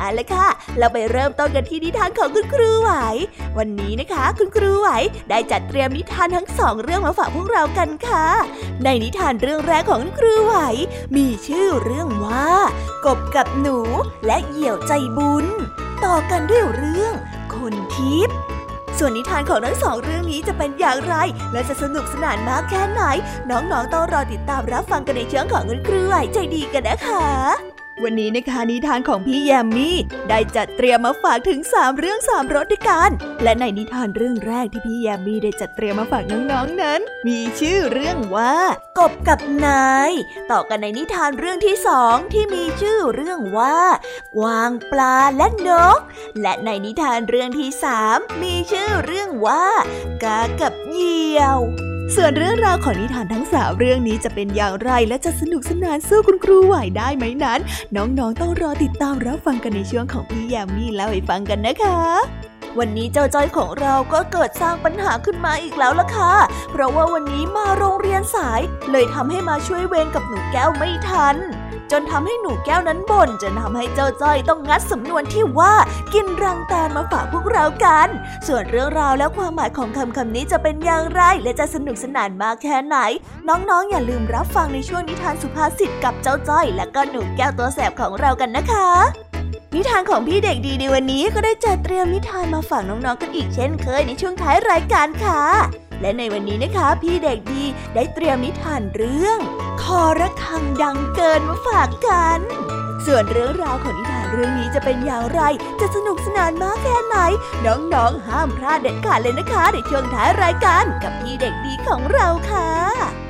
เอาละค่ะ เราไปเริ่มต้นกันที่นิทานของคุณครูไหว วันนี้นะคะ คุณครูไหวได้จัดเตรียมนิทานทั้งสองเรื่องมาฝากพวกเรากันค่ะ ในนิทานเรื่องแรกของคุณครูไหว มีชื่อเรื่องว่า กบกับหนูและเหยี่ยวใจบุญ ต่อกันด้วยเรื่อง คนทิพย์ส่วนนิทานของทั้งสองเรื่องนี้จะเป็นอย่างไร และจะสนุกสนานมากแค่ไหน น้องๆต้องรอติดตามรับฟังกันในช่องของคุณครูไหวใจดีกันนะคะ วันนี้นะคะนิทานของพี่แยมมี่ได้จัดเตรียมมาฝากถึง 3 เรื่อง3รสด้วยกัน และในนิทานเรื่องแรกที่พี่แยมมี่ได้จัดเตรียมมาฝากน้องๆนั้น มีชื่อเรื่องว่า กบกับนาย ต่อกันในนิทานเรื่องที่สองที่มีชื่อเรื่องว่ากวางปลาและนก และในนิทานเรื่องที่สามมีชื่อเรื่องว่ากากับเหยี่ยว ส่วนเรื่องราวของนิทานทั้งสามเรื่องนี้จะเป็นอย่างไรและจะสนุกสนานสู้คุณครูไหวได้ไหมนั้น น้องๆต้องรอติดตามรับฟังกันในช่วงของพี่ยามีเล่าให้ฟังกันนะคะวันนี้เจ้าจ้อยของเราก็เกิดสร้างปัญหาขึ้นมาอีกแล้วล่ะค่ะ เพราะว่าวันนี้มาโรงเรียนสาย เลยทำให้มาช่วยเวรกับหนูแก้วไม่ทัน จนทำให้หนูแก้วนั้นบ่นจนทำให้เจ้าจ้อยต้องงัดสำนวนที่ว่ากินรังแตนมาฝากพวกเรากัน ส่วนเรื่องราวและความหมายของคำคำนี้จะเป็นอย่างไร และจะสนุกสนานมากแค่ไหน น้องๆอย่าลืมรับฟังในช่วงนิทานสุภาษิตกับเจ้าจ้อย และก็หนูแก้วตัวแสบของเรากันนะคะนิทานของพี่เด็กดีในวันนี้ก็ได้จัดเตรียมนิทานมาฝากน้องๆกันอีกเช่นเคยในช่วงท้ายรายการค่ะ และในวันนี้นะคะพี่เด็กดีได้เตรียมนิทานเรื่อง คอระฆังดังเกินมาฝากกัน ส่วนเรื่องราวของนิทานเรื่องนี้จะเป็นอย่างไร จะสนุกสนานมากแค่ไหน น้องๆห้ามพลาดเด็ดขาดเลยนะคะในช่วงท้ายรายการกับพี่เด็กดีของเราค่ะ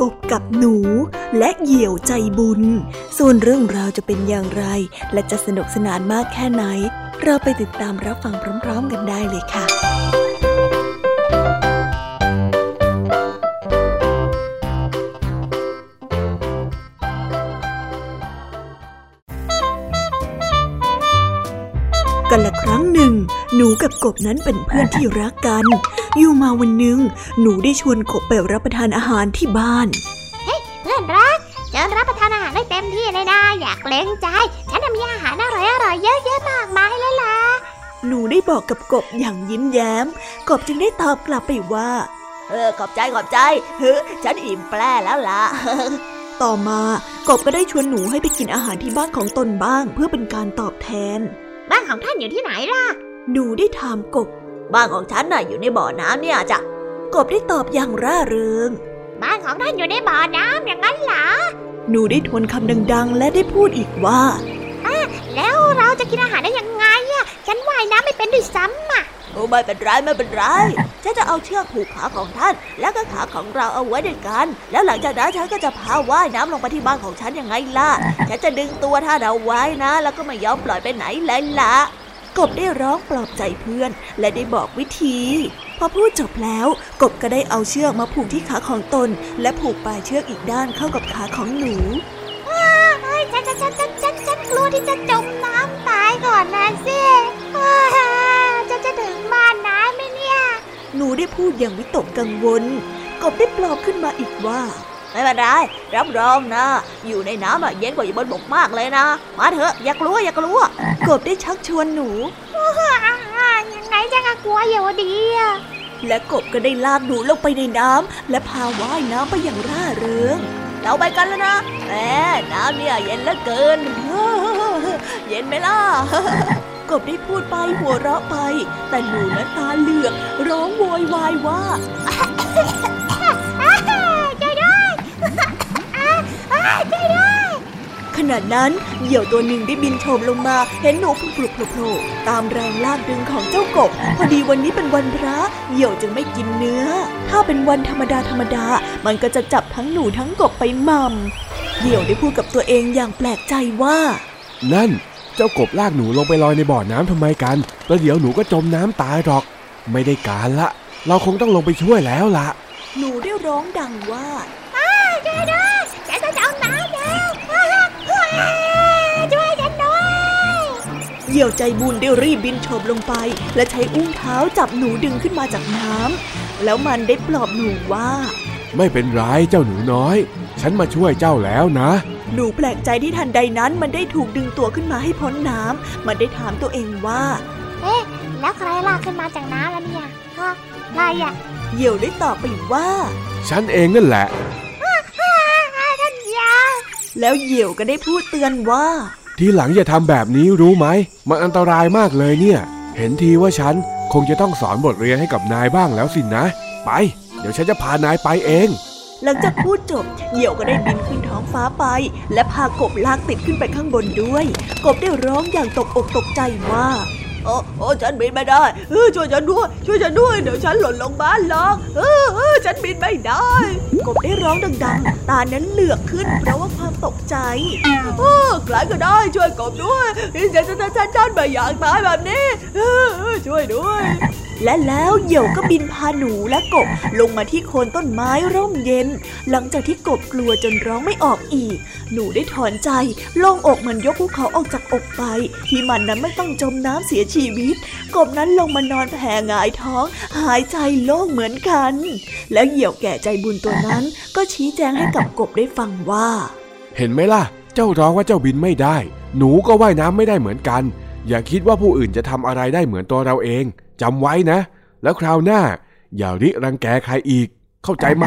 กบกับหนู และเหยี่ยวใจบุญ ส่วนเรื่องราวจะเป็นอย่างไร และจะสนุกสนานมากแค่ไหน เราไปติดตามรับฟังพร้อม ๆ กันได้เลยค่ะกันละครั้งหนึ่ง หนูกับกบนั้นเป็นเพื่อนที่รักกัน อยู่มาวันหนึ่งหนูได้ชวนกบไปรับประทานอาหารที่บ้าน เฮ้ยเพื่อนรักเชิญรับประทานอาหารได้เต็มที่เลยนะ อยากเล้งใจ ฉันมีอาหารอร่อยอร่อยเยอะแยะมากมายเลยล่ะ หนูได้บอกกับกบอย่างยิ้มแย้ม กบจึงได้ตอบกลับไปว่า เออ ขอบใจขอบใจเฮ้ฉันอิ่มแปร่แล้วล่ะต่อมากบก็ได้ชวนหนูให้ไปกินอาหารที่บ้านของตนบ้าง เพื่อเป็นการตอบแทน บ้านของท่านอยู่ที่ไหนล่ะ หนูได้ถามกบ บ้านของฉันน่ะอยู่ในบ่อน้ำเนี่ยจ้ะกบได้ตอบอย่างร่าเริง บ้านของท่านอยู่ในบ่อน้ำอย่างนั้นเหรอ หนูได้ทวนคำดัง ๆ และได้พูดอีกว่าแล้วเราจะกินอาหารได้ยังไงอะฉันว่ายน้ำไม่เป็นด้วยซ้ำอะโอ้ไม่เป็นไรไม่เป็นไรฉันจะเอาเชือกผูกขาของท่าน แล้วก็ขาของเราเอาไว้ด้วยกัน แล้วหลังจากนั้นฉันก็จะพาว่ายน้ำลงไปที่บ้านของฉันยังไงล่ะ ฉันจะดึงตัวท่านเอาไว้นะ แล้วก็ไม่ยอมปล่อยไปไหนเลยล่ะ กบได้ร้องปลอบใจเพื่อน และได้บอกวิธี พอพูดจบแล้ว กบก็ได้เอาเชือกมาผูกที่ขาของตน และผูกปลายเชือกอีกด้านเข้ากับขาของหนูเฮ้ยฉันฉันฉันฉันฉันฉันกลัวที่จะจมน้ำตายก่อนนะสิอ้าจะจะถึงบ้านน้ำไหมเนี่ย หนูได้พูดอย่างวิตกกังวล กบได้ปลอบขึ้นมาอีกว่า ไม่เป็นไรรับรองนะ อยู่ในน้ำอะเย็นกว่าอยู่บนบกมากเลยนะ มาเถอะอย่ากลัวอย่ากลัวกบได้ชักชวนหนูอ่ายังไงจะกลัวอยู่ดีอะและกบก็ได้ลากหนูลงไปในน้ำและพาว่ายน้ำไปอย่างร่าเริงเราไปกันแล้วนะแหมน้ำเนี่ยเย็นเหลือเกิน เย็นไหมล่ะกบได้พูดไปหัวเราะไป แต่หนูนั้นตาเหลือกร้องโวยวายว่าอ่า ขณะนั้นเหยี่ยวตัวหนึ่งได้บินโฉบลงมาเห็นหนูพลุกพลุโผล่ตามแรงลากดึงของเจ้ากบ พอดีวันนี้เป็นวันพระเหยี่ยวจึงไม่กินเนื้อ ถ้าเป็นวันธรรมดาธรรมดา มันก็จะจับทั้งหนูทั้งกบไปหม่ำเหยี่ยวได้พูดกับตัวเองอย่างแปลกใจว่า นั่น เจ้ากบลากหนูลงไปลอยในบ่อน้ำทำไมกันแล้วเดี๋ยวหนูก็จมน้ำตายหรอก ไม่ได้การละ เราคงต้องลงไปช่วยแล้วละหนูได้ร้องดังว่าช่วยด้ เหยี่ยวใจบุญได้รีบบินโฉบลงไป และใช้อุ้งเท้าจับหนูดึงขึ้นมาจากน้ำแล้วมันได้ปลอบหนูว่า ไม่เป็นไรเจ้าหนูน้อย ฉันมาช่วยเจ้าแล้วนะ หนูแปลกใจที่ทันใดนั้นมันได้ถูกดึงตัวขึ้นมาให้พ้นน้ำมันได้ถามตัวเองว่า เอ๊ะ แล้วใครลากขึ้นมาจากน้ำแล้วเนี่ยฮะใครอะเหยี่ยวได้ตอบไปว่า ฉันเองนั่นแหละอ่าท่านยาแล้วเหยี่ยวก็ได้พูดเตือนว่า ทีหลังอย่าทำแบบนี้รู้ไหม มันอันตรายมากเลยเนี่ย เห็นทีว่าฉันคงจะต้องสอนบทเรียนให้กับนายบ้างแล้วสินะ ไป เดี๋ยวฉันจะพานายไปเอง หลังจากพูดจบ เหยี่ยวก็ได้บินขึ้นท้องฟ้าไป และพากบลากติดขึ้นไปข้างบนด้วย กบได้ร้องอย่างตกอกตกใจว่า โอ้โอ้ฉันบินไม่ได้เออช่วยฉันด้วย ช่วยฉันด้วย เดี๋ยวฉันหล่นลงบ้านหรองเออเออฉันบินไม่ได้กบได้ร้องดังๆ ตานั้นเหลือกขึ้นเพราะว่าความตกใจเออใครก็ได้ช่วยกบด้วยฉันฉันฉันฉันฉันไม่อยากตายแบบนี้เออช่วยด้วย และแล้วเหยี่ยวก็บินพาหนูและกบลงมาที่โคนต้นไม้ร่มเย็น หลังจากที่กบกลัวจนร้องไม่ออกอีก หนูได้ถอนใจโล่งอกเหมือนยกภูเขาออกจากอกไป ที่มันนั้นไม่ต้องจมน้ำเสียชีวิต กบนั้นลงมานอนแผ่หงายท้อง หายใจโล่งเหมือนกัน แล้วเหยี่ยวแก่ใจบุญตัวนั้น ก็ชี้แจงให้กับกบได้ฟังว่า เห็นไหมล่ะ เจ้าร้องว่าเจ้าบินไม่ได้ หนูก็ว่ายน้ำไม่ได้เหมือนกัน อย่าคิดว่าผู้อื่นจะทำอะไรได้เหมือนตัวเราเอง จำไว้นะ แล้วคราวหน้า อย่าริรังแกใครอีก เข้าใจไหม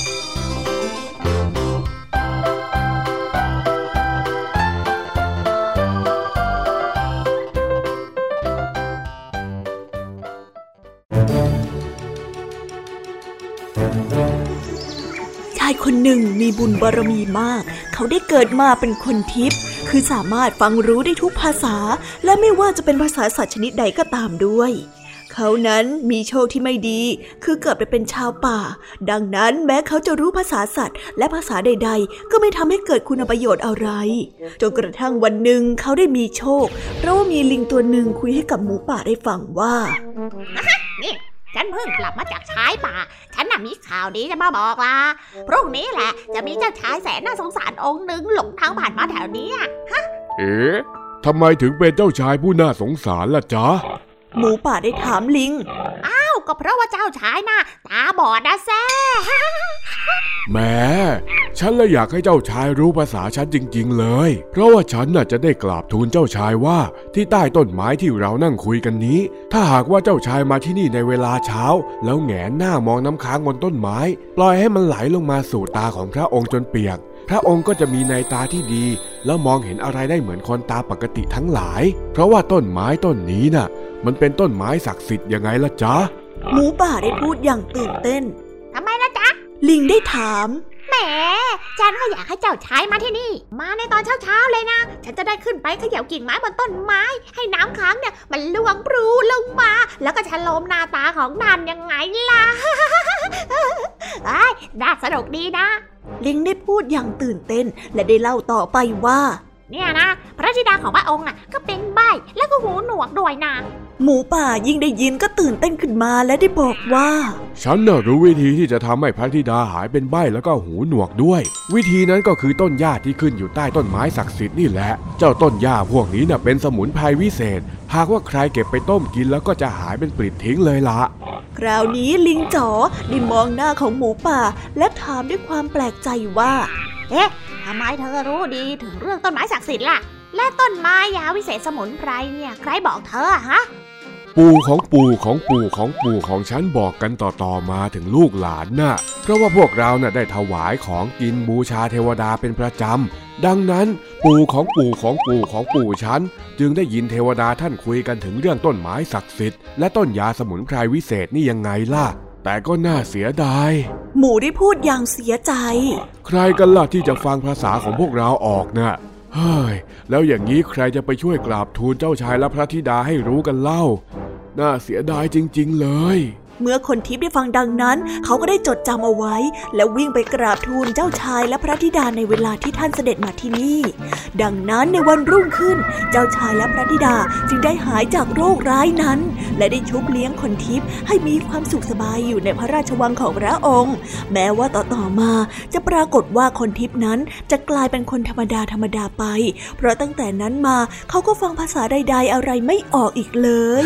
นหนึ่งมีบุญบารมีมาก เขาได้เกิดมาเป็นคนทิพย์คือสามารถฟังรู้ได้ทุกภาษา และไม่ว่าจะเป็นภาษาสัตว์ชนิดใดก็ตามด้วย เขานั้นมีโชคที่ไม่ดี คือเกิดไปเป็นชาวป่า ดังนั้นแม้เขาจะรู้ภาษาสัตว์ และภาษาใด ๆ ก็ไม่ทำให้เกิดคุณประโยชน์อะไร จนกระทั่งวันหนึ่งเขาได้มีโชค เพราะว่ามีลิงตัวหนึ่งคุยให้กับหมูป่าได้ฟังว่านี่ ฉันเพิ่งกลับมาจากชายป่า ฉันน่ะมีข่าวดีจะมาบอกล่ะ พรุ่งนี้แหละจะมีเจ้าชายแสนน่าสงสารองค์หนึ่งหลงทางผ่านมาแถวนี้ฮะ เอ๊ะทำไมถึงเป็นเจ้าชายผู้น่าสงสารล่ะจ๊ะ หมูป่าได้ถามลิง อ้าว ก็เพราะว่าเจ้าชายน่ะ ตาบอดนะแซ่แหมฉันเลยอยากให้เจ้าชายรู้ภาษาฉันจริง ๆ เลย เพราะว่าฉันน่ะจะได้กราบทูลเจ้าชายว่าที่ใต้ต้นไม้ที่เรานั่งคุยกันนี้ ถ้าหากว่าเจ้าชายมาที่นี่ในเวลาเช้า แล้วแงนหน้ามองน้ำค้างบนต้นไม้ ปล่อยให้มันไหลลงมาสู่ตาของพระองค์จนเปียกพ ระองค์ก็จะมีในตาที่ดี แล้วมองเห็นอะไรได้เหมือนคนตาปกติทั้งหลาย เพราะว่าต้นไม้ต้นนี้น่ะ มันเป็นต้นไม้ศักดิ์สิทธิ์ยังไงล่ะจ๊ะหมูป่าได้พูดอย่างตื่นเต้นทำไมล่ะจ๊ะลิงได้ถาม แหมฉันก็อยากให้เจ้าชายมาที่นี่ มาในตอนเช้าๆเลยนะ ฉันจะได้ขึ้นไปเขย่ากิ่งไม้บนต้นไม้ ให้น้ำค้างเนี่ยมันล่วงปรูลงมา แล้วก็ฉลมหน้าตาของนันยังไงล่ะไอ้น่าสนุกดีนะ ลิงได้พูดอย่างตื่นเต้นและได้เล่าต่อไปว่า เนี่ยนะ พระธิดาของพระองค์อะก็เป็นใบแล้วก็หูหนวกด้วยนะ หมูป่ายิ่งได้ยินก็ตื่นเต้นขึ้นมาและได้บอกว่า ฉันน่ะรู้วิธีที่จะทำให้พระธิดาหายเป็นใบแล้วก็หูหนวกด้วย วิธีนั้นก็คือต้นหญ้าที่ขึ้นอยู่ใต้ต้นไม้ศักดิ์สิทธิ์นี่แหละ เจ้าต้นหญ้าพวกนี้น่ะเป็นสมุนไพรวิเศษ หากว่าใครเก็บไปต้มกินแล้วก็จะหายเป็นปลิดทิ้งเลยละคราวนี้ลิงจ๋อได้มองหน้าของหมูป่า และถามด้วยความแปลกใจว่า เอ๊ะทำไมเธอรู้ดีถึงเรื่องต้นไม้ศักดิ์สิทธิ์ล่ะ และต้นไม้ยาวิเศษสมุนไพรเนี่ยใครบอกเธอฮะ ปู่ของปู่ของปู่ของปู่ของฉันบอกกันต่อๆมาถึงลูกหลานนะ่ะ เพราะว่าพวกเราน่ะได้ถวายของกินบูชาเทวดาเป็นประจำ ดังนั้นปู่ของปู่ของปู่ของปู่ฉันจึงได้ยินเทวดาท่านคุยกันถึงเรื่องต้นไม้ศักดิ์สิทธิ์และต้นยาสมุนไพรวิเศษนี่ยังไงล่ะ แต่ก็น่าเสียดาย หมูได้พูดอย่างเสียใจ ใครกันล่ะที่จะฟังภาษาของพวกเราออกนะ่ะเฮ้ย แล้วอย่างนี้ใครจะไปช่วยกราบทูลเจ้าชายและพระธิดาให้รู้กันเล่า น่าเสียดายจริง ๆ เลยเมื่อคนทิพย์ได้ฟังดังนั้น เขาก็ได้จดจำเอาไว้ แล้ววิ่งไปกราบทูลเจ้าชายและพระธิดาในเวลาที่ท่านเสด็จมาที่นี่ ดังนั้นในวันรุ่งขึ้น เจ้าชายและพระธิดาจึงได้หายจากโรคร้ายนั้น และได้ชุบเลี้ยงคนทิพย์ให้มีความสุขสบายอยู่ในพระราชวังของพระองค์ แม้ว่าต่อๆมาจะปรากฏว่าคนทิพย์นั้นจะกลายเป็นคนธรรมดาธรรมดาไป เพราะตั้งแต่นั้นมาเขาก็ฟังภาษาใด ๆ อะไรไม่ออกอีกเลย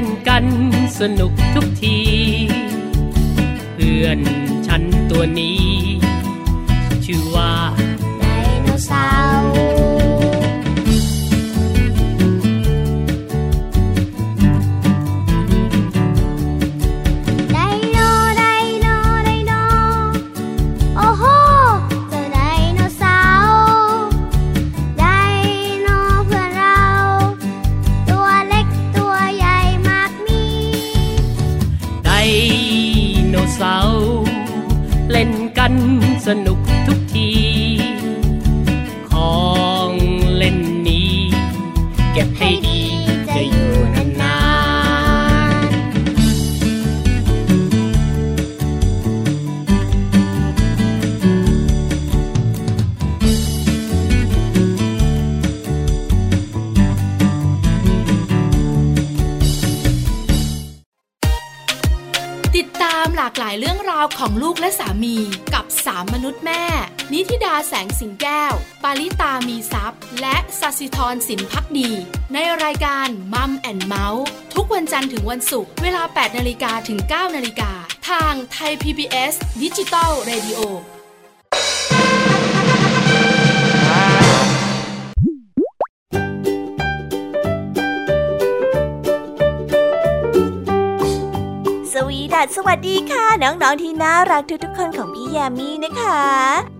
ล่นกันสนุกทุกที เพื่อนฉันตัวนี้ รสินพักดี ในรายการมัมแอนเมาส์ทุกวันจันทร์ถึงวันศุกร์เวลา 8นาฬิกาถึง 9นาฬิกาทางไทย PBS ดิจิตอล Radio สวีดัสสวัสดีค่ะ น้อง ๆ ที่น่ารักทุก ๆ คนของพี่ยามีนะคะ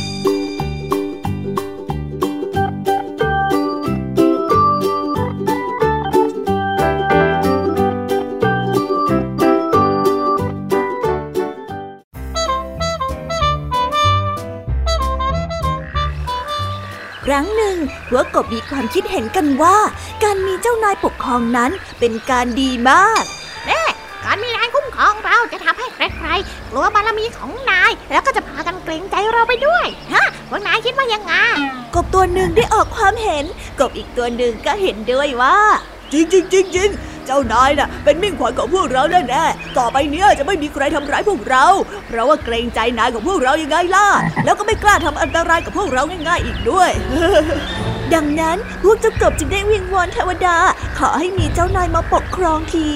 พวกกบมีความคิดเห็นกันว่า การมีเจ้านายปกครองนั้นเป็นการดีมากการมีนายคุ้มครองเราจะทำให้ใครๆกลัวบารมีของนาย แล้วก็จะพากันเกรงใจเราไปด้วยฮะพวกนายคิดว่ายังไงกบตัวหนึ่งได้ออกความเห็น กบอีกตัวหนึ่งก็เห็นด้วยว่า จริงจริงจริงจริงเจ้านายน่ะเป็นมิ่งขวัญของพวกเราแน่ๆต่อไปเนี้ยจะไม่มีใครทำร้ายพวกเรา เพราะว่าเกรงใจนายของพวกเรายังไงล่ะ แล้วก็ไม่กล้าทำอันตรายกับพวกเราง่ายๆอีกด้วย ดังนั้นพวกเจ้ากบจึงได้วิงวอนเทวดา ขอให้มีเจ้านายมาปกครองที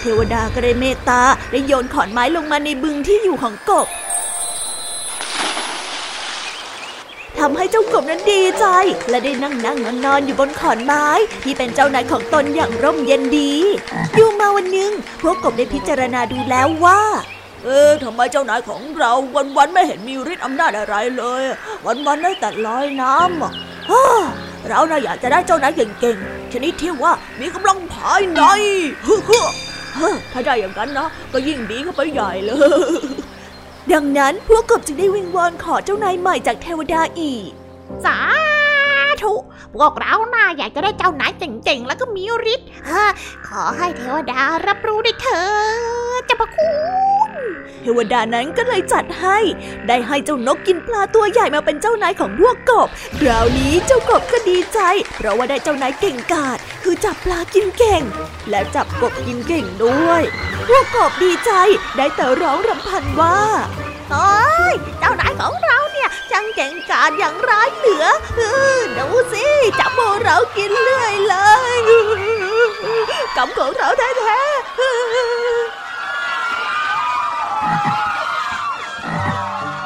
เทวดาก็ได้เมตตาได้โยนขอนไม้ลงมาในบึงที่อยู่ของกบทำให้เจ้ากบนั้นดีใจ และได้นั่งนั่งนอนนอนอยู่บนขอนไม้ ที่เป็นเจ้านายของตนอย่างร่มเย็นดี อยู่มาวันหนึ่งพวกกบได้พิจารณาดูแล้วว่า เออทำไมเจ้านายของเราวันๆไม่เห็นมีฤทธิ์อำนาจอะไรเลย วันๆได้แต่ลอยน้ำอะฮ่า เราน่ะอยากจะได้เจ้านายเก่งๆ ชนิดที่ว่ามีกำลังภายในฮึ่มถ้าได้อย่างนั้นนะก็ยิ่งดีเข้าไปใหญ่เลย ดังนั้นพวกกบจึงได้วิงวอนขอเจ้านายใหม่จากเทวดาอีกสา ธุพวกเราน่าอยากจะได้เจ้านายเจ๋งๆ แล้วก็มีฤทธิ์ฮะขอให้เทวดารับรู้ด้วยเถิดเจ้าพระคุณเทวดานั้นก็เลยจัดให้ ได้ให้เจ้านกกินปลาตัวใหญ่มาเป็นเจ้านายของพวกกบ คราวนี้เจ้ากบก็ดีใจ เพราะว่าได้เจ้านายเก่งกาจคือจับปลากินเก่ง และจับกบกินเก่งด้วย พวกกบดีใจได้แต่ร้องรำพันว่า เฮ้ยเจ้านายของเราเนี่ยจังเก่งกาจอย่างร้ายเหลือเออดูสิจับพวกเรากินเรื่อยเลยกำของเราแท้ๆ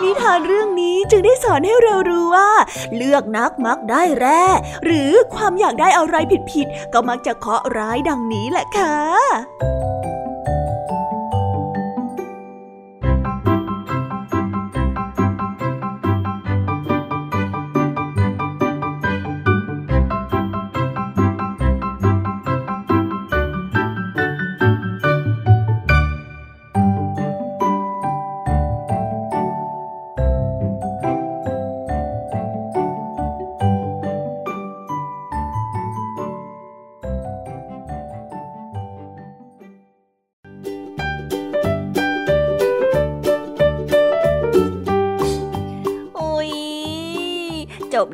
นิทานเรื่องนี้จึงได้สอนให้เรารู้ว่า เลือกนักมักได้แร่ หรือความอยากได้อะไรผิดๆก็มักจะเคาะร้ายดังนี้แหละค่ะ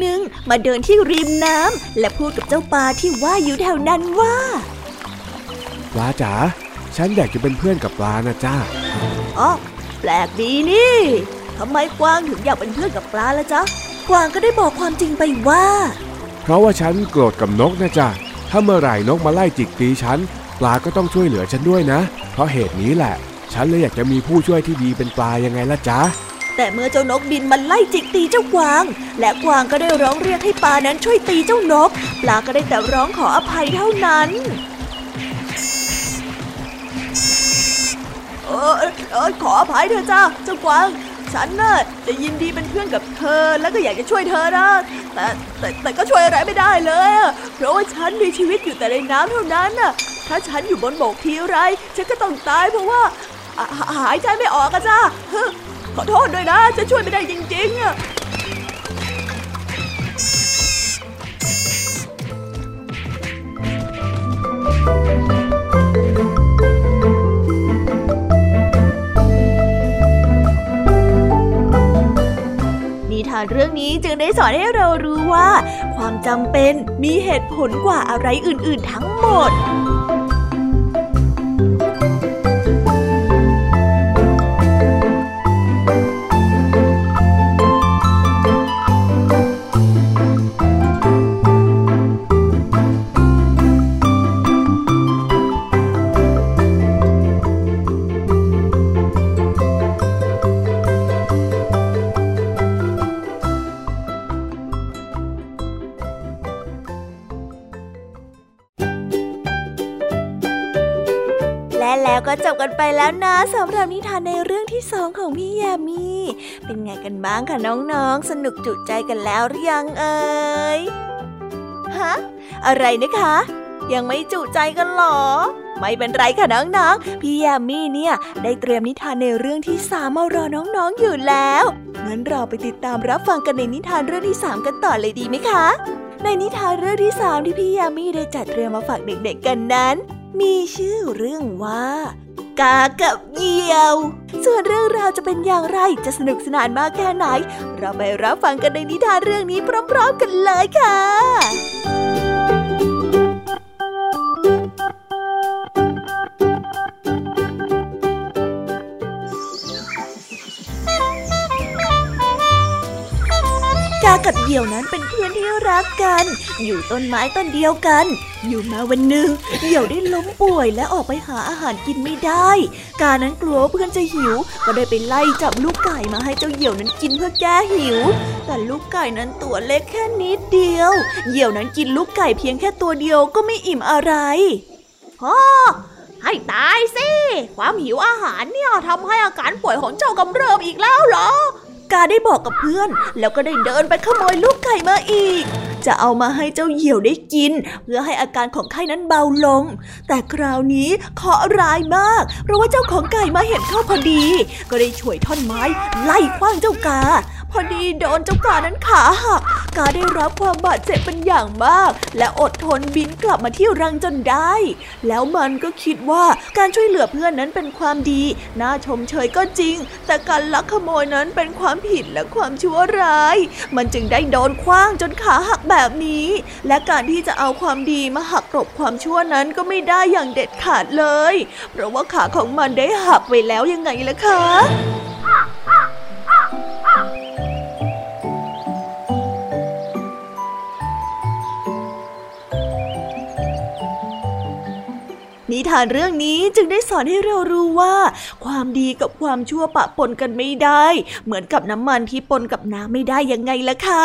หนึ่งมาเดินที่ริมน้ำและพูดกับเจ้าปลาที่ว่ายอยู่แถวนั้นว่า ปลาจ๋าฉันอยากจะเป็นเพื่อนกับปลานะจ้าอ๋อแปลกดีนี่ทำไมกวางถึงอยากเป็นเพื่อนกับปลาละจ๊ะกวางก็ได้บอกความจริงไปว่า เพราะว่าฉันโกรธกับนกนะจ๊ะถ้าเมื่อไหร่นกมาไล่จิกตีฉันปลาก็ต้องช่วยเหลือฉันด้วยนะ เพราะเหตุนี้แหละ ฉันเลยอยากจะมีผู้ช่วยที่ดีเป็นปลายังไงล่ะจ๊ะ แต่เมื่อเจ้านกบินมาไล่จิกตีเจ้ากวาง และกวางก็ได้ร้องเรียกให้ปลานั้นช่วยตีเจ้านก ปลาก็ได้แต่ร้องขออภัยเท่านั้นเออเออขออภัยเถอะจ้าเจ้ากวางฉันน่ะจะยินดีเป็นเพื่อนกับเธอแล้วก็อยากจะช่วยเธอนะแต่แต่แต่ก็ช่วยอะไรไม่ได้เลยเพราะว่าฉันมีชีวิตอยู่แต่ในน้ำเท่านั้นน่ะถ้าฉันอยู่บนบกทีไรฉันก็ต้องตายเพราะว่าหายใจไม่ออกอะจ้า ขอโทษด้วยนะ ฉันช่วยไม่ได้จริงๆอะนิทานเรื่องนี้จึงได้สอนให้เรารู้ว่า ความจำเป็นมีเหตุผลกว่าอะไรอื่นๆทั้งหมด แล้วนะสำหรับนิทานในเรื่องที่สองของพี่ยามีเป็นไงกันบ้างคะน้องๆ สนุกจุใจกันแล้วหรือยังเอ่ยฮะอะไรนะคะ ยังไม่จุใจกันหรอ ไม่เป็นไรค่ะน้องๆ พี่ยามีเนี่ย ได้เตรียมนิทานในเรื่องที่สามมารอน้องๆอยู่แล้วงั้นเราไปติดตามรับฟังกันในนิทานเรื่องที่สามกันต่อเลยดีไหมคะ ในนิทานเรื่องที่สามที่พี่ยามีได้จัดเตรียมมาฝากเด็กๆกันนั้น มีชื่อเรื่องว่า กากับเหยี่ยว ส่วนเรื่องราวจะเป็นอย่างไรจะสนุกสนานมากแค่ไหน เราไปรับฟังกันในนิทานเรื่องนี้พร้อม ๆ กันเลยค่ะ กับเหยี่ยวนั้นเป็นเพื่อนที่รักกัน อยู่ต้นไม้ต้นเดียวกัน อยู่มาวันหนึ่งเหยี่ยวได้ล้มป่วยและออกไปหาอาหารกินไม่ได้ กานั้นกลัวเพื่อนจะหิว ก็ได้ไปไล่จับลูกไก่มาให้เจ้าเหยี่ยวนั้นกินเพื่อแก้หิว แต่ลูกไก่นั้นตัวเล็กแค่นิดเดียว เหยี่ยวนั้นกินลูกไก่เพียงแค่ตัวเดียวก็ไม่อิ่มอะไรพ่อให้ตายสิ ความหิวอาหารเนี่ยทำให้อาการป่วยของเจ้ากำเริบอีกแล้วเหรอ กาได้บอกกับเพื่อน แล้วก็ได้เดินไปขโมยลูกไก่มาอีก จะเอามาให้เจ้าเหี่ยวได้กิน เพื่อให้อาการของไข้นั้นเบาลง แต่คราวนี้เคาะร้ายมาก เพราะว่าเจ้าของไก่มาเห็นเข้าพอดี ก็ได้ช่วยท่อนไม้ ไล่คว้างเจ้ากา พอดีโดนเจ้ากานั้นขาหักกาได้รับความบาดเจ็บเป็นอย่างมาก และอดทนบินกลับมาที่รังจนได้ แล้วมันก็คิดว่าการช่วยเหลือเพื่อนนั้นเป็นความดี น่าชมเชยก็จริง แต่การลักขโมยนั้นเป็นความผิดและความชั่วร้าย มันจึงได้โดนคว้างจนขาหักแบบนี้ และการที่จะเอาความดีมาหักกลบความชั่วนั้นก็ไม่ได้อย่างเด็ดขาดเลย เพราะว่าขาของมันได้หักไปแล้วยังไงล่ะคะ นิทานเรื่องนี้จึงได้สอนให้เรารู้ว่า ความดีกับความชั่วปะปนกันไม่ได้ เหมือนกับน้ำมันที่ปนกับน้ำไม่ได้ยังไงล่ะคะ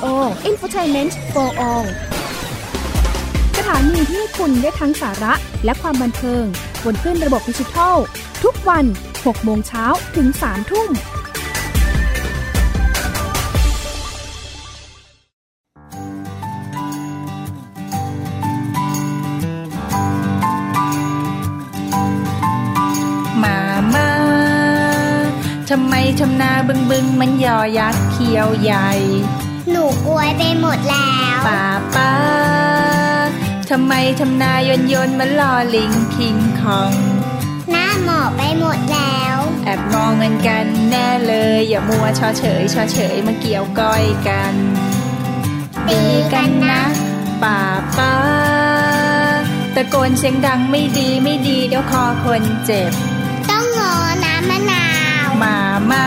Radio Infotainment for All สถานีที่ให้คุณได้ทั้งสาระและความบันเทิงบนขึ้นระบบดิจิทัล ทุกวัน 6 โมงเช้าถึง 3 ทุ่มมามาทำไมทำนาบึงบึงมันยอยักษ์เขียวใหญ่ หนูกลวยไปหมดแล้วป้าป้าทำไมทำนายนยนมันลอลิงคิงคอง หน้าหมอบไปหมดแล้ว แอบมองเงินกันแน่เลย อย่ามัวชอเฉยชอเฉยมาเกี่ยวก้อยกันดีกันนะป้าป้าแตะโกนเสียงดังไม่ดีไม่ดีเดี๋ยวคอคนเจ็บ ต้องงอน้ำมะนาวมามา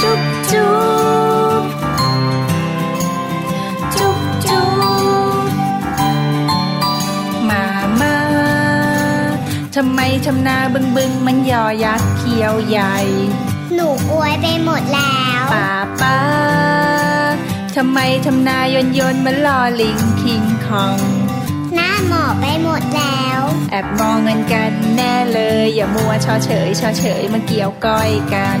จุ๊บจุ๊บจุ๊บจุ๊บมามาทำไมทำนาบึงบึงมันยอยักษ์เขียวใหญ่ หนูกลวยไปหมดแล้วป้าป้าทำไมทำนายนยนมันลอลิงคิงคองหน้าหมอไปหมดแล้ว แอบมองเงินกันแน่เลย อย่ามัวชอเฉยชอเฉยมันเกี่ยวก้อยกัน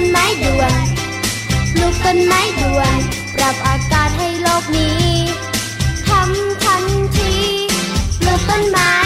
ต้นไม้ด่วน ปลูกต้นไม้ด่วน ปรับอากาศให้โลกนี้ ทำทันที ปลูกต้นไม้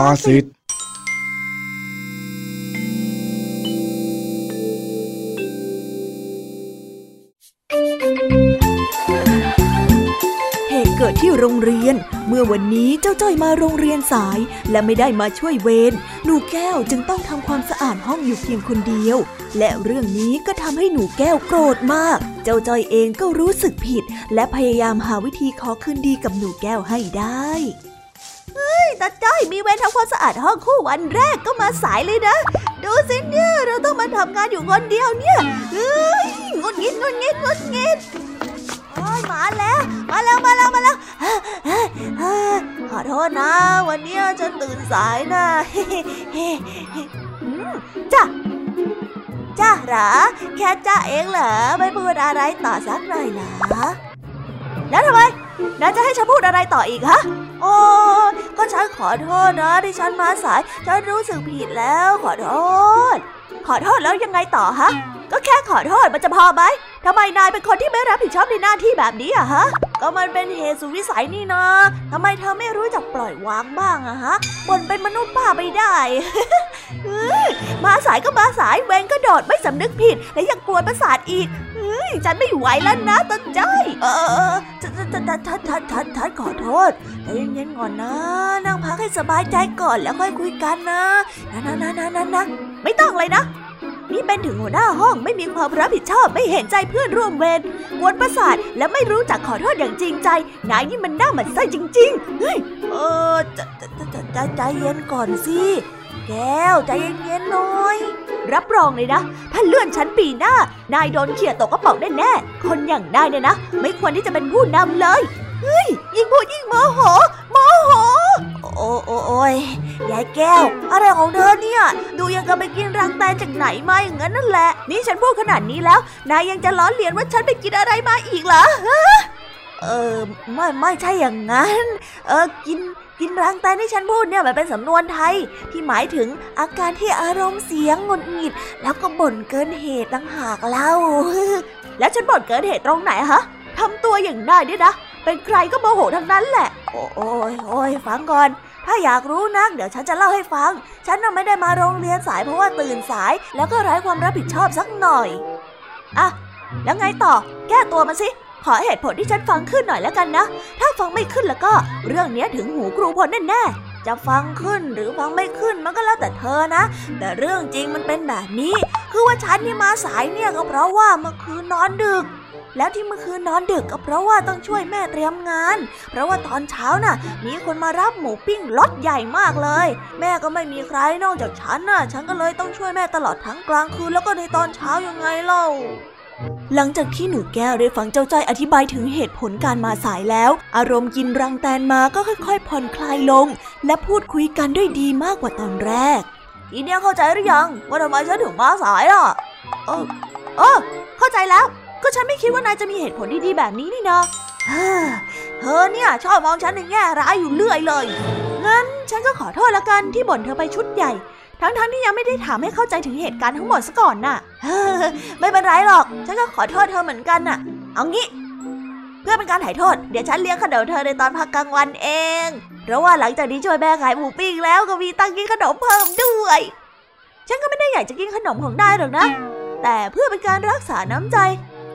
าสิทธิ์เกิดที่โรงเรียน เมื่อวันนี้เจ้าจ้อยมาโรงเรียนสาย และไม่ได้มาช่วยเวรหนูแก้วจึงต้องทำความสะอาดห้องอยู่เพียงคนเดียว และเรื่องนี้ก็ทำให้หนูแก้วโกรธมาก เจ้าจ้อยเองก็รู้สึกผิด และพยายามหาวิธีขอคืนดีกับหนูแก้วให้ได้ ตาจ้อยมีเวรทำความสะอาดห้องคู่วันแรกก็มาสายเลยนะ ดูสิเนี่ยเราต้องมาทำงานอยู่คนเดียวเนี่ยเฮ้ยงดงิดงดงิดงดงิดโอ้ยมาแล้ว มาแล้วมาแล้วมาแล้วขอโทษนะ วันนี้ฉันตื่นสายนะจ้าจ้าหรอแค่จ้าเองเหรอไม่พูดอะไรต่อสักหน่อยเหรอแล้วทำไมน้าจะให้ฉันพูดอะไรต่ออีกฮะ โอ้ก็ฉันขอโทษนะที่ฉันมาสาย ฉันรู้สึกผิดแล้วขอโทษ ขอโทษแล้วยังไงต่อฮะ ก็แค่ขอโทษมันจะพอไหมทำไมนายเป็นคนที่ไม่รับผิดชอบในหน้าที่แบบนี้อะฮะ ก็มันเป็นเหตุสุวิสัยนี่นะทำไมเธอไม่รู้จักปล่อยวางบ้างอะฮะบนเป็นมนุษย์ป้าไปได้ มาสายก็มาสายเวงก็โดดไม่สำนึกผิด และยังกลัวประสาทอีกฉันไม่ไหวแล้วนะตาจ้อยเออฉันฉันฉันฉันฉันฉันขอโทษใจเย็นๆก่อนนะ นั่งพักให้สบายใจก่อนแล้วค่อยคุยกันนะนะนะนะนะนะนะ ไม่ต้องเลยนะ นี่เป็นถึงหัวหน้าห้องไม่มีความรับผิดชอบไม่เห็นใจเพื่อนร่วมเวรกวนประสาทและไม่รู้จักขอโทษอย่างจริงใจ นายนี่มันหน่าหมันไส้จริงๆเฮ้ยเออใจใจใจเย็นก่อนสิแก้วใจเย็นๆหน่อย รับรองเลยนะ ถ้าเลื่อนชั้นปีหน้า นายโดนเขี่ยตกกระป๋องแน่ๆคนอย่างนายเนี่ยนะ ไม่ควรที่จะเป็นผู้นำเลย เฮ้ย ยิ่งพูดยิ่งโมโหโมโห โอ้โอ้โอ้ยยายแก้ว อะไรของเธอเนี่ย ดูยังกับไปกินรังแตนจากไหนมาอย่างนั้นนั่นแหละ นี่ฉันพูดขนาดนี้แล้ว นายยังจะล้อเลียนว่าฉันไปกินอะไรมาอีกเหรอเออไม่ไม่ใช่อย่างนั้น เออกินกินรังแตนที่ฉันพูดเนี่ยมันเป็นสำนวนไทย ที่หมายถึงอาการที่อารมณ์เสียงหงุดหงิด แล้วก็บ่นเกินเหตุต่างหากเล่าแล้วฉันบ่นเกินเหตุตรงไหนฮะทำตัวอย่างได้ด้วยนะ เป็นใครก็โมโหทั้งนั้นแหละ โอ้ยโอ้ยฟังก่อน ถ้าอยากรู้นัก เดี๋ยวฉันจะเล่าให้ฟัง ฉันน่ะไม่ได้มาโรงเรียนสายเพราะว่าตื่นสาย แล้วก็ไร้ความรับผิดชอบสักหน่อย อะ แล้วไงต่อ แก้ตัวมาสิ ขอเหตุผลที่ฉันฟังขึ้นหน่อยแล้วกันนะ ถ้าฟังไม่ขึ้นแล้วก็ เรื่องนี้ถึงหูครูพลแน่ๆ จะฟังขึ้นหรือฟังไม่ขึ้นมันก็แล้วแต่เธอนะ แต่เรื่องจริงมันเป็นแบบนี้ คือว่าฉันนี่มาสายเนี่ยก็เพราะว่าเมื่อคืนนอนดึก แล้วที่เมื่อคืนนอนดึกก็เพราะว่าต้องช่วยแม่เตรียมงาน เพราะว่าตอนเช้าน่ะ มีคนมารับหมูปิ้งรถใหญ่มากเลย แม่ก็ไม่มีใครนอกจากฉันน่ะ ฉันก็เลยต้องช่วยแม่ตลอดทั้งกลางคืนแล้วก็ในตอนเช้ายังไงเล่าหลังจากที่หนูแก้วได้ฟังเจ้าจ้อยอธิบายถึงเหตุผลการมาสายแล้ว อารมณ์กินรังแตนมาก็ค่อยๆผ่อนคลายลง และพูดคุยกันด้วยดีมากกว่าตอนแรก ทีเนี้ยเข้าใจหรือยังว่าทำไมฉันถึงมาสายล่ะเออเออเข้าใจแล้ว ก็ฉันไม่คิดว่านายจะมีเหตุผลดีๆแบบนี้นี่นะเธอเนี่ยชอบมองฉันในแง่ร้ายอยู่เรื่อยเลย งั้นฉันก็ขอโทษละกันที่บ่นเธอไปชุดใหญ่ ทั้งๆทที่ยังไม่ได้ถามให้เข้าใจถึงเหตุการณ์ทั้งหมดซะก่อนน่ะไม่เป็นไรหรอก ฉันก็ขอโทษเธอเหมือนกันน่ะ เอางี้ เพื่อเป็นการถ่ายโทษ เดี๋ยวฉันเลี้ยงขนมเธอในตอนพักกลางวันเอง เพราะว่าหลังจากนี้ช่วยแม่ขายหมูปิ้งแล้วก็มีตังกินขนมเพิ่มด้วย ฉันก็ไม่ได้อยากจะกินขนมของนายหรอกนะ แต่เพื่อเป็นการรักษาน้ำใจ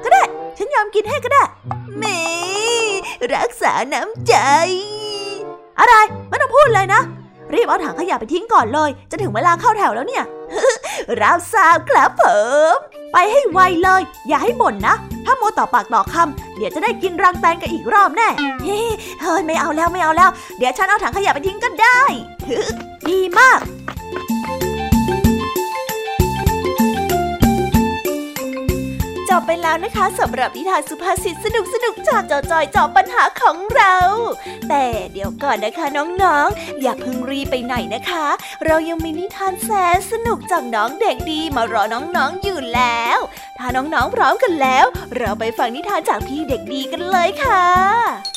ก็ได้ ฉันยอมกินให้ก็ได้เมรักษาน้ำใจ อะไรไม่ต้องพูดเลยนะ รีบเอาถังขยะไปทิ้งก่อนเลย จะถึงเวลาเข้าแถวแล้วเนี่ยรับทราบครับผม ไปให้ไวเลย อย่าให้บ่นนะ ถ้าโมต่อปากต่อคำเดี๋ยวจะได้กินรังแตนกันอีกรอบแน่เฮ้ยไม่เอาแล้วไม่เอาแล้ว เดี๋ยวฉันเอาถังขยะไปทิ้งก็ได้ ดีมาก บไปแล้วนะคะสำหรับนิทานสุภาษิตสนุกสนุกจากจอจอยจอบปัญหาของเรา แต่เดี๋ยวก่อนนะคะน้องๆ อย่าเพิ่งรีไปไหนนะคะ เรายังมีนิทานแสนสนุกจากน้องเด็กดีมารอน้องๆอยู่แล้ว ถ้าน้องๆพร้อมกันแล้ว เราไปฟังนิทานจากพี่เด็กดีกันเลยค่ะ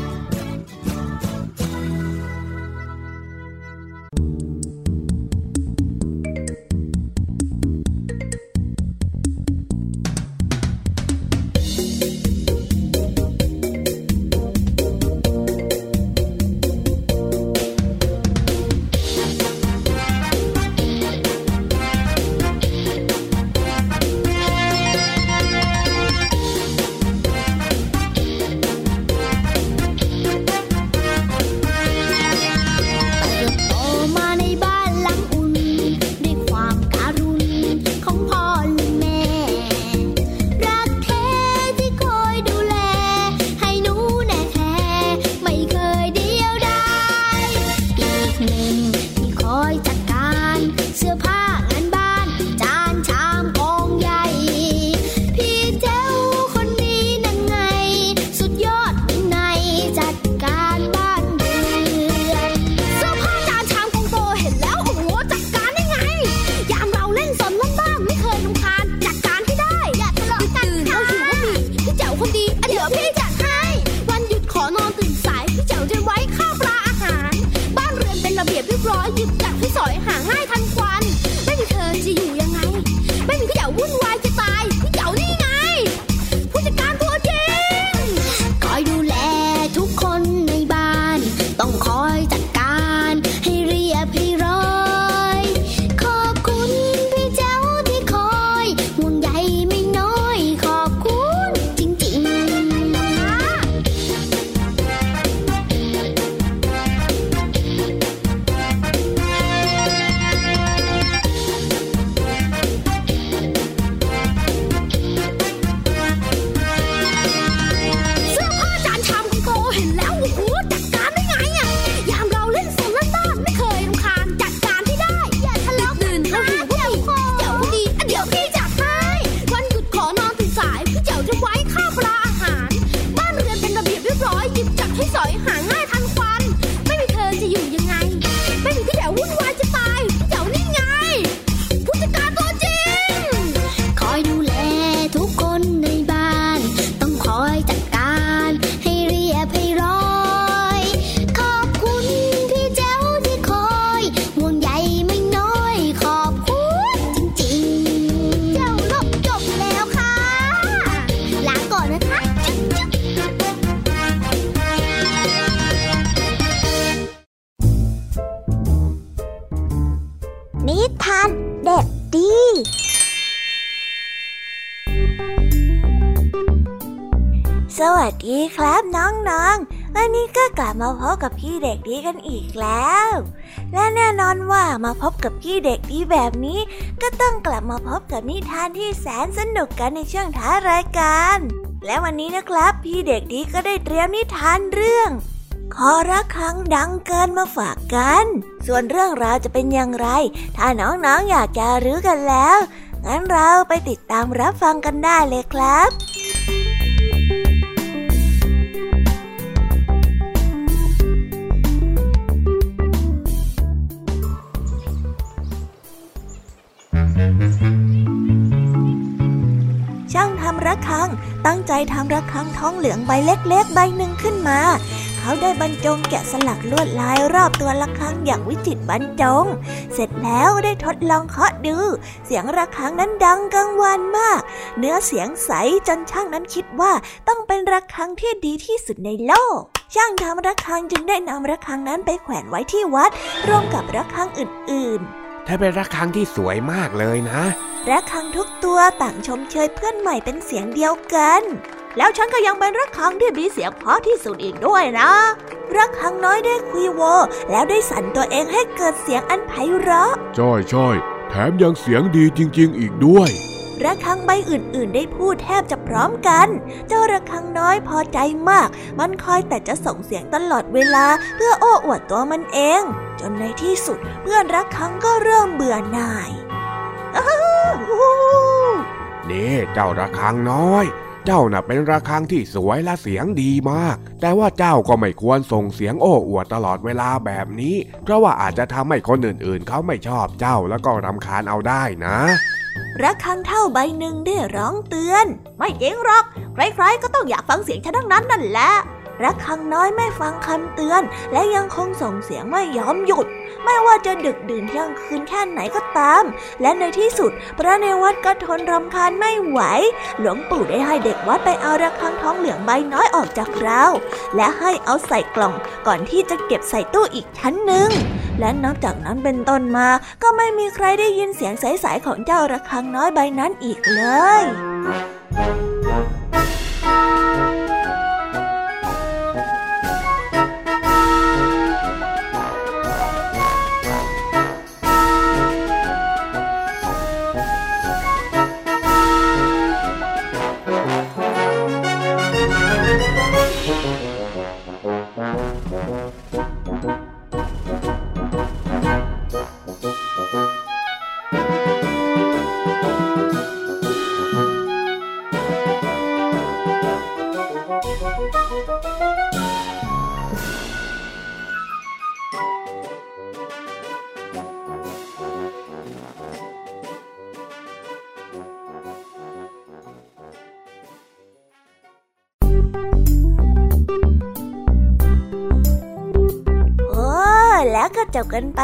ีกันอีกแล้ว และแน่นอนว่ามาพบกับพี่เด็กดีแบบนี้ ก็ต้องกลับมาพบกับนิทานที่แสนสนุกกันในช่วงท้ายรายการ และวันนี้นะครับ พี่เด็กดีก็ได้เตรียมนิทานเรื่อง ขอรักครั้งดังเกินมาฝากกัน ส่วนเรื่องราวจะเป็นอย่างไร ถ้าน้องๆอยากจะรู้กันแล้ว งั้นเราไปติดตามรับฟังกันได้เลยครับ ทำระฆังท้องเหลืองใบเล็กๆ ใบหนึ่งขึ้นมา เขาได้บรรจงแกะสลักลวดลายรอบตัวระฆังอย่างวิจิตรบรรจง เสร็จแล้วได้ทดลองเคาะดู เสียงระฆังนั้นดังกังวานมาก เนื้อเสียงใสจนช่างนั้นคิดว่าต้องเป็นระฆังที่ดีที่สุดในโลกช่างทำระฆังจึงได้นำระฆังนั้นไปแขวนไว้ที่วัด ร่วมกับระฆังอื่นๆ เธอเป็นระฆังที่สวยมากเลยนะระฆังทุกตัวต่างชมเชยเพื่อนใหม่เป็นเสียงเดียวกัน แล้วฉันก็ยังเป็นระฆังที่มีเสียงเพราะที่สุดอีกด้วยนะระฆังน้อยได้คุยโว แล้วได้สั่นตัวเองให้เกิดเสียงอันไพเราะใช่ใช่แถมยังเสียงดีจริง ๆ อีกด้วย ระฆังใบอื่นๆ ได้พูดแทบจะพร้อมกัน เจ้าระฆังน้อยพอใจมาก มันคอยแต่จะส่งเสียงตลอดเวลาเพื่อโอ้อวดตัวมันเอง จนในที่สุดเพื่อนระฆังก็เริ่มเบื่อหน่ายนี่เจ้าระฆังน้อย เจ้าน่ะเป็นระฆังที่สวยและเสียงดีมาก แต่ว่าเจ้าก็ไม่ควรส่งเสียงโอ้อวดตลอดเวลาแบบนี้ เพราะว่าอาจจะทำให้คนอื่นๆ เขาไม่ชอบเจ้าแล้วก็รำคาญเอาได้นะ ระฆังเท่าใบหนึ่งได้ร้องเตือน ไม่จริงหรอก ใครๆก็ต้องอยากฟังเสียงฉันทั้งนั้นนั่นแหละ ระฆังน้อยไม่ฟังคำเตือน และยังคงส่งเสียงไม่ยอมหยุด ไม่ว่าจะดึกดื่นเที่ยงคืนแค่ไหนก็ตาม และในที่สุด พระในวัดก็ทนรำคาญไม่ไหว หลวงปู่ได้ให้เด็กวัดไปเอาระฆังทองเหลืองใบน้อยออกจากราวและให้เอาใส่กล่องก่อนที่จะเก็บใส่ตู้อีกชั้นหนึ่งและนับจากนั้นเป็นต้นมาก็ไม่มีใครได้ยินเสียงใสๆของเจ้าระฆังน้อยใบนั้นอีกเลยโอ้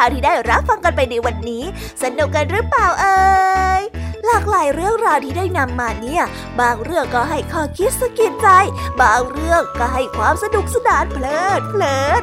ราวที่ได้รับฟังกันไปในวันนี้ สนุกกันหรือเปล่าเอ่ยหลากหลายเรื่องราวที่ได้นำมาเนี่ย บางเรื่องก็ให้ข้อคิดสะกิดใจ บางเรื่องก็ให้ความสนุกสนานเพลิดเพลิน